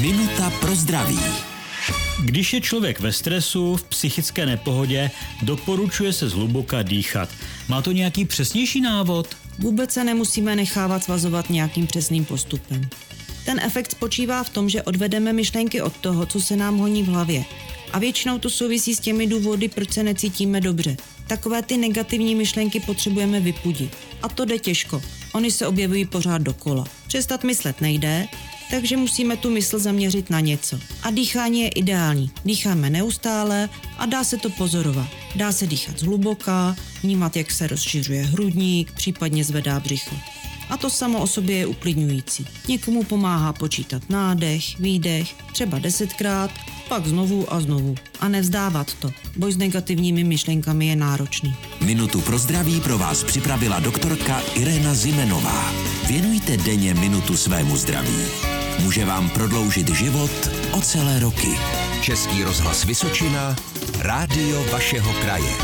Minuta pro zdraví. Když je člověk ve stresu, v psychické nepohodě, doporučuje se zhluboka dýchat. Má to nějaký přesnější návod? Vůbec se nemusíme nechávat svazovat nějakým přesným postupem. Ten efekt spočívá v tom, že odvedeme myšlenky od toho, co se nám honí v hlavě. A většinou to souvisí s těmi důvody, proč se necítíme dobře. Takové ty negativní myšlenky potřebujeme vypudit. A to jde těžko. Oni se objevují pořád dokola. Přestat myslet nejde, takže musíme tu mysl zaměřit na něco. A dýchání je ideální. Dýcháme neustále a dá se to pozorovat. Dá se dýchat zhluboka, vnímat, jak se rozšiřuje hrudník, případně zvedá břicho. A to samo o sobě je uklidňující. Někomu pomáhá počítat nádech, výdech, třeba desetkrát, pak znovu a znovu. A nevzdávat to. Boj s negativními myšlenkami je náročný. Minutu pro zdraví pro vás připravila doktorka Irena Zimenová. Věnujte denně minutu svému zdraví. Může vám prodloužit život o celé roky. Český rozhlas Vysočina, rádio vašeho kraje.